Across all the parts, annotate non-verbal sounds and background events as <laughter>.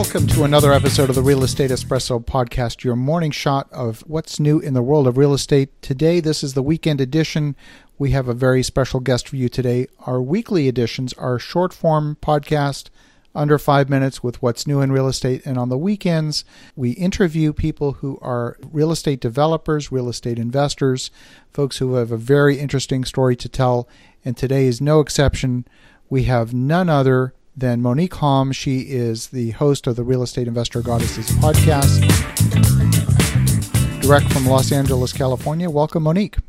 Welcome to another episode of the Real Estate Espresso podcast, your morning shot of what's new in the world of real estate. Today, this is the weekend edition. We have a very special guest for you today. Our weekly editions are short form podcast under five minutes with what's new in real estate. And on the weekends, we interview people who are real estate developers, real estate investors, folks who have a very interesting story to tell. And today is no exception. We have none other than Monick Halm. She is the host of the Real Estate Investor Goddesses podcast, direct from Los Angeles, California. Welcome, Monick.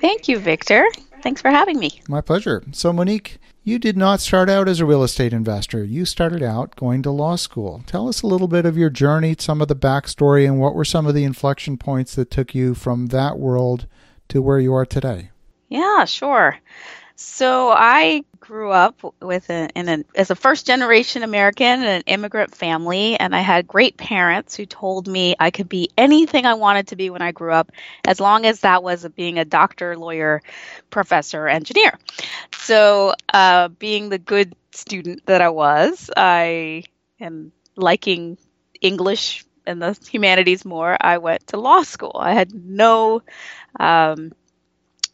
Thank you, Victor. Thanks for having me. My pleasure. So, Monick, you did not start out as a real estate investor. You started out going to law school. Tell us a little bit of your journey, some of the backstory, and what were some of the inflection points that took you from that world to where you are today? Yeah, sure. So I grew up with a, in a, as a first generation American in an immigrant family, and I had great parents who told me I could be anything I wanted to be when I grew up, as long as that was being a doctor, lawyer, professor, engineer. So, uh, being the good student that I was, I am liking English and the humanities more. I went to law school. I had no um,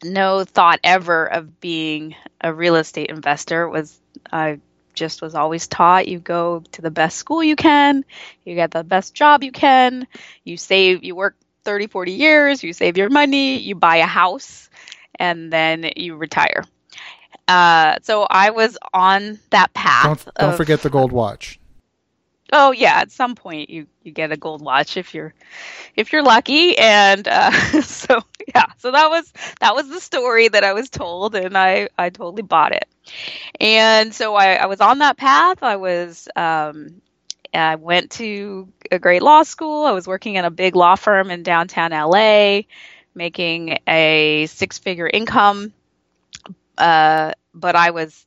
no thought ever of being a real estate investor. Was I just was always taught you go to the best school you can, you get the best job you can, you save, you work 30, 40 years, you save your money, you buy a house, and then you retire. Uh, so I was on that path. Don't, don't of, forget the gold watch. Oh yeah, at some point you you get a gold watch if you're if you're lucky, and uh, <laughs> so yeah, so that was that was the story that I was told, and I I totally bought it, and so I, I was on that path. I was um, I went to a great law school. I was working in a big law firm in downtown LA, making a six figure income, uh, but I was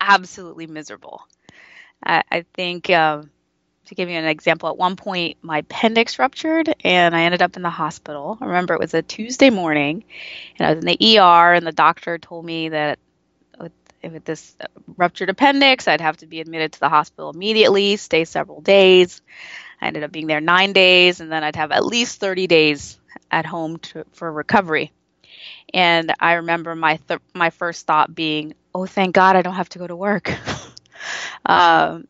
absolutely miserable. I, I think. Um, to give you an example, at one point my appendix ruptured and I ended up in the hospital. I remember it was a Tuesday morning and I was in the ER and the doctor told me that with, with this ruptured appendix, I'd have to be admitted to the hospital immediately, stay several days. I ended up being there nine days and then I'd have at least 30 days at home to, for recovery. And I remember my th- my first thought being, "Oh, thank God I don't have to go to work." <laughs> um,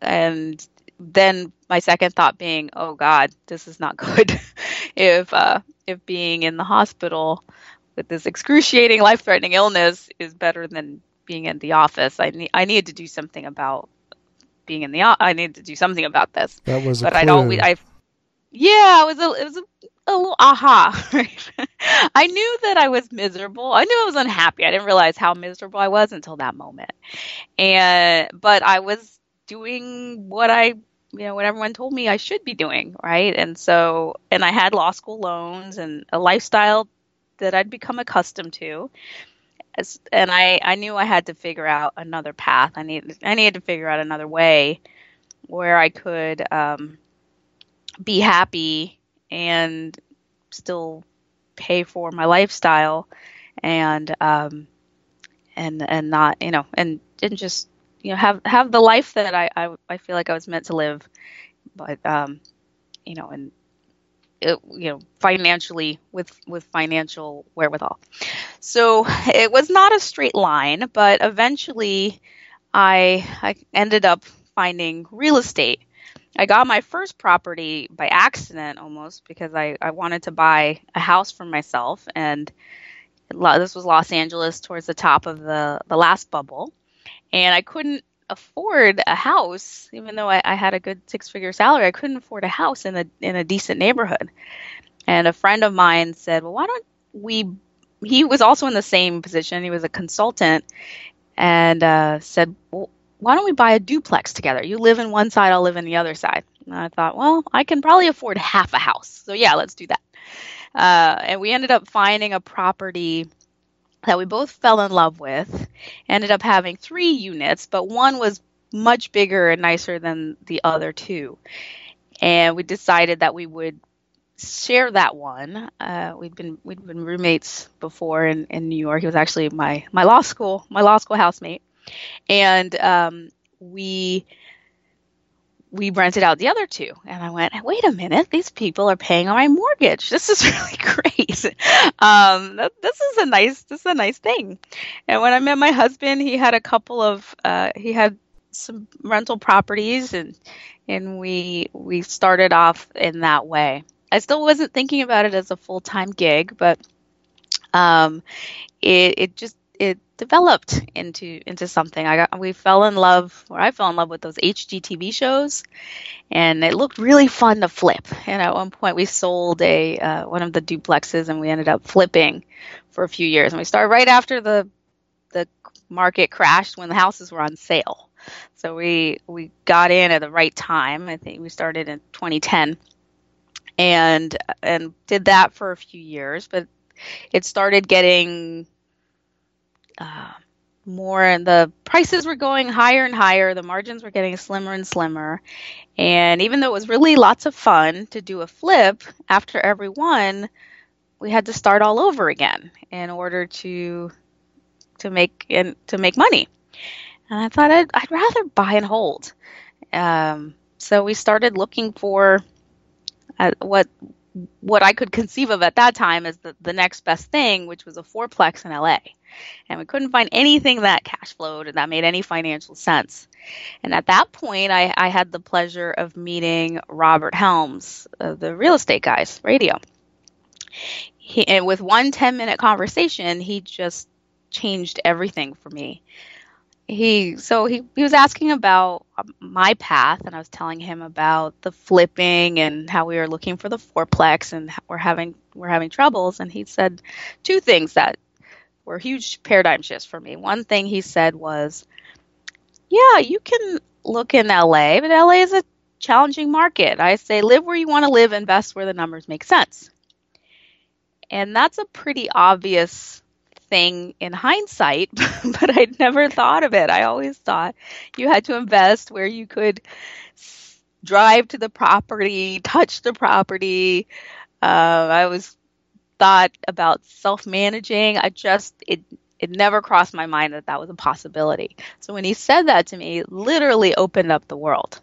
and then my second thought being, oh God, this is not <laughs> good. if uh, if being in the hospital with this excruciating, life-threatening illness is better than being in the office, I need I need to do something about being in the. office. I need to do something about this. That was, but I don't. I yeah, it was a it was a, a little aha. Right? <laughs> I knew that I was miserable. I knew I was unhappy. I didn't realize how miserable I was until that moment. And but I was doing what I you know what everyone told me I should be doing, right? And so, and I had law school loans and a lifestyle that I'd become accustomed to. As, and I, I knew I had to figure out another path. I needed I needed to figure out another way where I could um, be happy and still pay for my lifestyle and um, and and not you know and and just you know have have the life that I I, I feel like I was meant to live, but um, you know, and it, you know financially with with financial wherewithal. So it was not a straight line, but eventually I I ended up finding real estate. I got my first property by accident almost because I, I wanted to buy a house for myself and this was Los Angeles towards the top of the, the last bubble and I couldn't afford a house, even though I, I had a good six figure salary. I couldn't afford a house in a in a decent neighborhood. And a friend of mine said, "Well, why don't we?" He was also in the same position. He was a consultant, and uh, said, "Well, why don't we buy a duplex together? You live in one side, I'll live in the other side." And I thought, well, I can probably afford half a house, so yeah, let's do that. Uh, and we ended up finding a property that we both fell in love with. Ended up having three units, but one was much bigger and nicer than the other two. And we decided that we would share that one. Uh, we'd been we'd been roommates before in, in New York. He was actually my my law school my law school housemate, and um, we we rented out the other two. And I went, wait a minute, these people are paying on my mortgage. This is <laughs> really great. Um, this is a nice, this is a nice thing. And when I met my husband, he had a couple of, uh, he had some rental properties and, and we, we started off in that way. I still wasn't thinking about it as a full time gig, but, um, it, it just, it developed into into something. I got we fell in love, or I fell in love with those HGTV shows, and it looked really fun to flip. And at one point, we sold a uh, one of the duplexes, and we ended up flipping for a few years. And we started right after the the market crashed when the houses were on sale. So we we got in at the right time. I think we started in 2010, and and did that for a few years, but it started getting uh, more and the prices were going higher and higher the margins were getting slimmer and slimmer. And even though it was really lots of fun to do a flip after every one we had to start all over again in order to to make and to make money. And i thought i'd, I'd rather buy and hold. Um, so we started looking for uh, what what I could conceive of at that time as the, the next best thing, which was a fourplex in LA. And we couldn't find anything that cash flowed and that made any financial sense. And at that point, I, I had the pleasure of meeting Robert Helms, of the real estate guys radio. He, and with one 10 minute conversation, he just changed everything for me he so he, he was asking about um, my path and i was telling him about the flipping and how we were looking for the fourplex and we're having we're having troubles. And he said two things that were huge paradigm shifts for me. One thing he said was yeah you can look in la but la is a challenging market. I say live where you want to live invest where the numbers make sense. And that's a pretty obvious thing in hindsight, <laughs> but I'd never thought of it. I always thought you had to invest where you could drive to the property, touch the property. Uh, I was thought about self managing. I just, it, it never crossed my mind that that was a possibility. So when he said that to me, it literally opened up the world.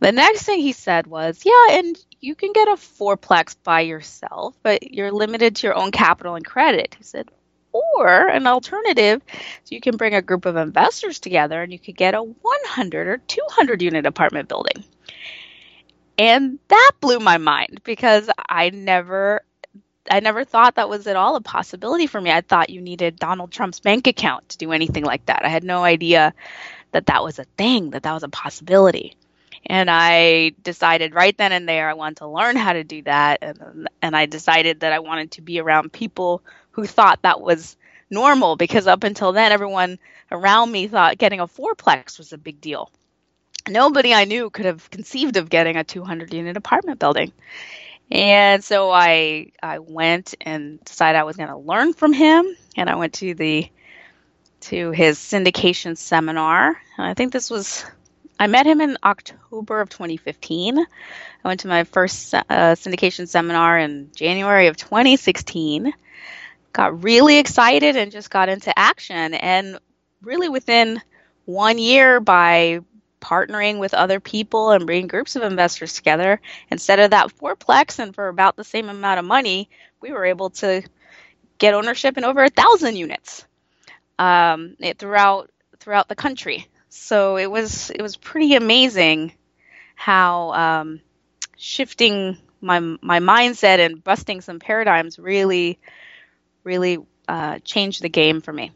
The next thing he said was, Yeah, and you can get a fourplex by yourself, but you're limited to your own capital and credit. He said, or an alternative so you can bring a group of investors together and you could get a 100 or 200 unit apartment building. And that blew my mind because i never i never thought that was at all a possibility for me. I thought you needed donald trump's bank account to do anything like that. I had no idea that that was a thing that that was a possibility. And I decided right then and there I wanted to learn how to do that. And and I decided that I wanted to be around people who thought that was normal because up until then everyone around me thought getting a fourplex was a big deal. Nobody I knew could have conceived of getting a 200 unit apartment building. And so I I went and decided I was going to learn from him and I went to the to his syndication seminar. I think this was I met him in October of 2015. I went to my first uh, syndication seminar in January of 2016. Got really excited and just got into action. And really, within one year, by partnering with other people and bringing groups of investors together, instead of that fourplex and for about the same amount of money, we were able to get ownership in over a thousand units um, throughout throughout the country so it was it was pretty amazing how um, shifting my my mindset and busting some paradigms really really uh, changed the game for me.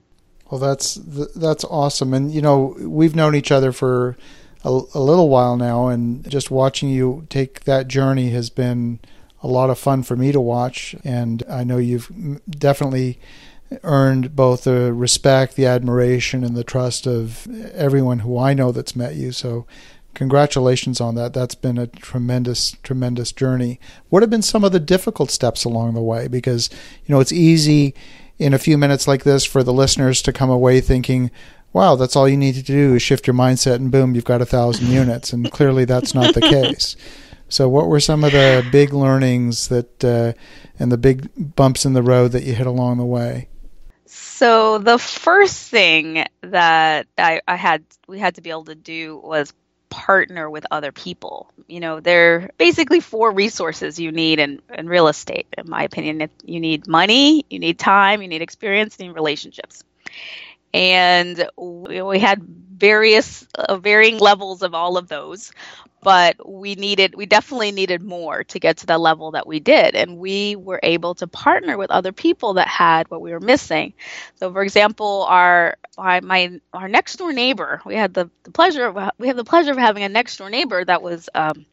Well, that's that's awesome, and you know we've known each other for a, a little while now, and just watching you take that journey has been a lot of fun for me to watch, and I know you've definitely earned both the respect, the admiration, and the trust of everyone who I know that's met you. So, congratulations on that. That's been a tremendous, tremendous journey. What have been some of the difficult steps along the way? Because, you know, it's easy in a few minutes like this for the listeners to come away thinking, wow, that's all you need to do is shift your mindset and boom, you've got a thousand <laughs> units. And clearly that's not the case. So, what were some of the big learnings that, uh, and the big bumps in the road that you hit along the way? So the first thing that I, I had we had to be able to do was partner with other people. You know, there are basically four resources you need in, in real estate, in my opinion. You need money, you need time, you need experience, you need relationships. And we had various uh, varying levels of all of those but we needed we definitely needed more to get to the level that we did and we were able to partner with other people that had what we were missing so for example our my our next door neighbor. We had the, the pleasure of we have the pleasure of having a next door neighbor that was um,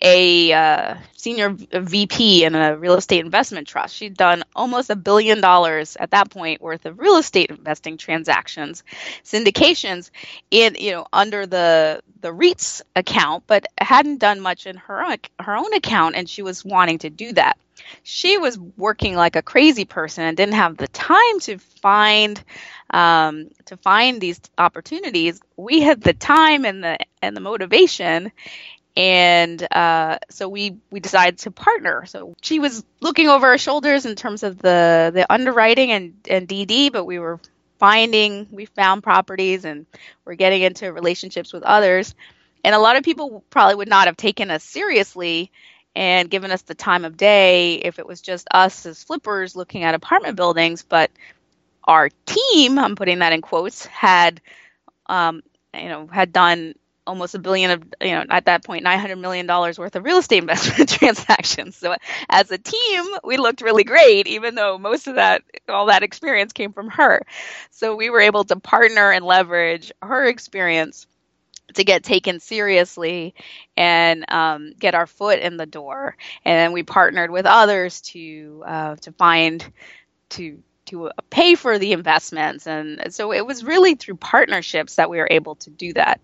a uh, senior VP in a real estate investment trust. She'd done almost a billion dollars at that point worth of real estate investing transactions, syndications in you know under the the REITs account, but hadn't done much in her own, her own account, and she was wanting to do that. She was working like a crazy person and didn't have the time to find um, to find these opportunities. We had the time and the and the motivation, and uh, so we we decided to partner. So she was looking over our shoulders in terms of the the underwriting and and DD, but we were finding we found properties and we're getting into relationships with others. And a lot of people probably would not have taken us seriously and given us the time of day if it was just us as flippers looking at apartment buildings. But our team, I'm putting that in quotes, had um, you know had done almost a billion of you know at that point 900 million dollars worth of real estate <laughs> investment transactions. So as a team we looked really great even though most of that all that experience came from her. So we were able to partner and leverage her experience to get taken seriously and um, get our foot in the door. And we partnered with others to uh, to find to to pay for the investments. And so it was really through partnerships that we were able to do that.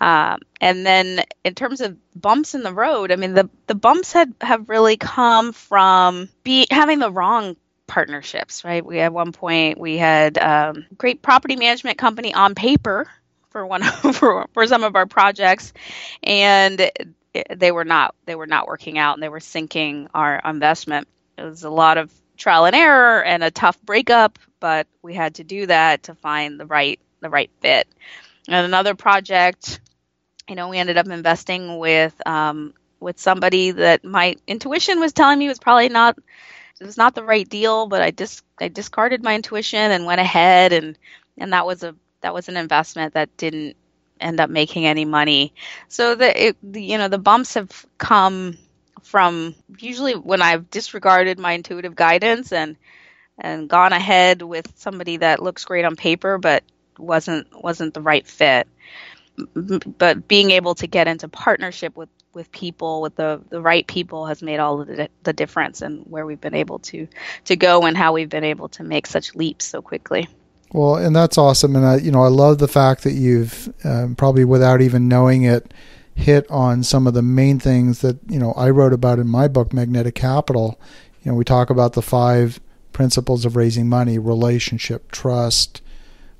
Um, and then in terms of bumps in the road, I mean, the, the bumps had, have really come from be, having the wrong partnerships, right? We at one point we had um, great property management company on paper for one <laughs> for, for some of our projects, and they were not they were not working out, and they were sinking our investment. It was a lot of trial and error and a tough breakup, but we had to do that to find the right the right fit. And another project, you know, we ended up investing with um, with somebody that my intuition was telling me was probably not it was not the right deal, but I just I discarded my intuition and went ahead and and that was a that was an investment that didn't end up making any money. So the, it, the you know the bumps have come from usually when I've disregarded my intuitive guidance and and gone ahead with somebody that looks great on paper but wasn't wasn't the right fit. But being able to get into partnership with with people with the the right people has made all the, the difference and where we've been able to to go and how we've been able to make such leaps so quickly. Well, and that's awesome, and I, you know, I love the fact that you've um, probably without even knowing it, hit on some of the main things that you know I wrote about in my book Magnetic Capital. You know, we talk about the five principles of raising money: relationship, trust,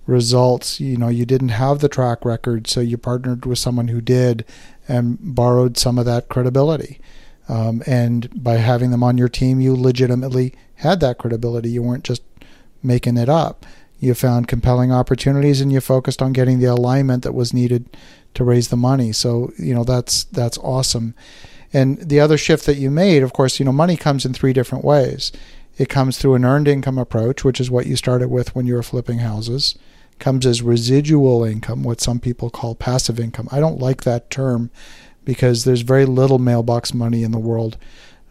results. You know, you didn't have the track record, so you partnered with someone who did and borrowed some of that credibility. Um, and by having them on your team, you legitimately had that credibility. You weren't just making it up. You found compelling opportunities and you focused on getting the alignment that was needed to raise the money. So you know that's that's awesome. And the other shift that you made, of course, you know, money comes in three different ways. It comes through an earned income approach, which is what you started with when you were flipping houses. Comes as residual income, what some people call passive income. I don't like that term because there's very little mailbox money in the world.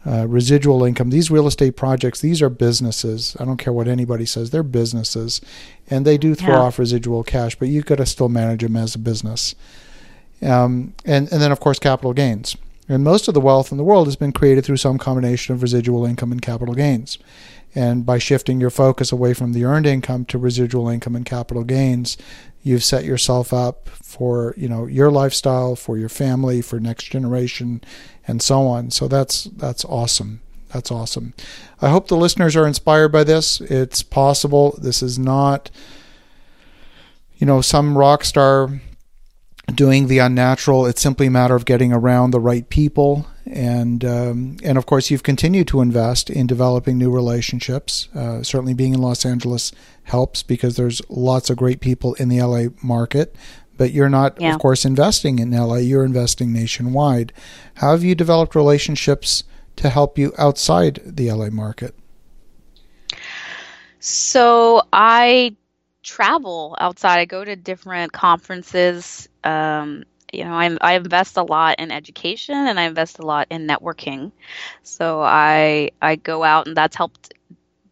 Uh, residual income. These real estate projects, these are businesses. I don't care what anybody says, they're businesses, and they do throw yeah. off residual cash, but you've got to still manage them as a business. Um, and, and then, of course, capital gains. And most of the wealth in the world has been created through some combination of residual income and capital gains. And by shifting your focus away from the earned income to residual income and capital gains, you've set yourself up for you know your lifestyle, for your family, for next generation, and so on. So that's that's awesome. That's awesome. I hope the listeners are inspired by this. It's possible. This is not, you know, some rock star doing the unnatural. It's simply a matter of getting around the right people, and um, and of course, you've continued to invest in developing new relationships. Uh, certainly, being in Los Angeles helps because there's lots of great people in the LA market. but you're not, Yeah. of course, investing in LA. You're investing nationwide. How have you developed relationships to help you outside the LA market? So I travel outside. I go to different conferences. Um, you know, I, I invest a lot in education and I invest a lot in networking. So I I go out and that's helped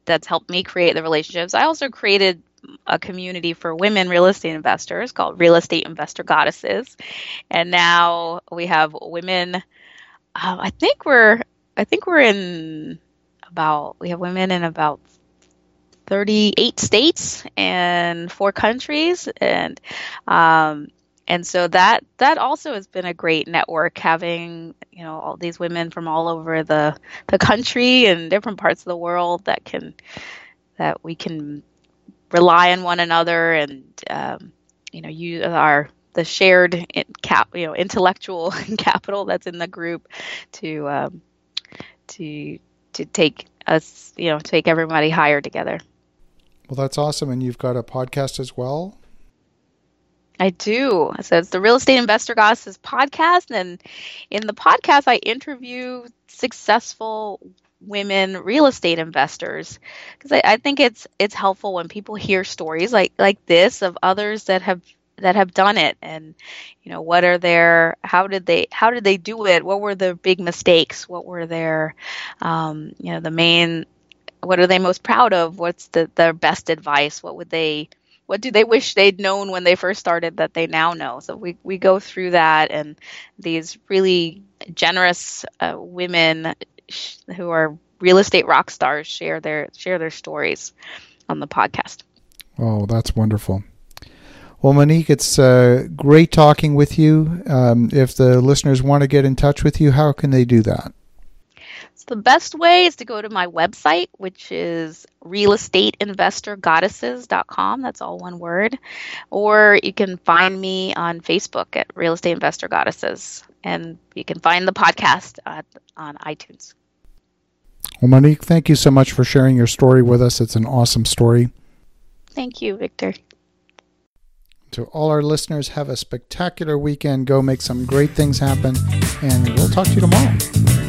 that's helped me create the relationships. I also created a community for women real estate investors called Real Estate Investor Goddesses, and now we have women. Uh, I think we're I think we're in about we have women in about 38 states and four countries and um, and so that that also has been a great network having you know all these women from all over the the country and different parts of the world that can that we can rely on one another and um, you know you are the shared cap you know intellectual <laughs> capital that's in the group to um, to to take us you know take everybody higher together Well, that's awesome. And you've got a podcast as well. I do. So it's the Real Estate Investor Goddesses podcast. And in the podcast, I interview successful women real estate investors because I, I think it's it's helpful when people hear stories like like this of others that have that have done it and you know what are their how did they how did they do it what were the big mistakes what were their um, you know the main what are they most proud of what's the their best advice what would they what do they wish they'd known when they first started that they now know so we, we go through that and these really generous uh, women sh- who are real estate rock stars share their share their stories on the podcast Oh, that's wonderful. Well, Monick, it's uh, great talking with you. Um, if the listeners want to get in touch with you, how can they do that? The best way is to go to my website which is realestateinvestorgoddesses.com that's all one word or you can find me on facebook at real estate investor goddesses and you can find the podcast at, on itunes Well, Monick, thank you so much for sharing your story with us. It's an awesome story. thank you victor To all our listeners, have a spectacular weekend. Go make some great things happen, and we'll talk to you tomorrow.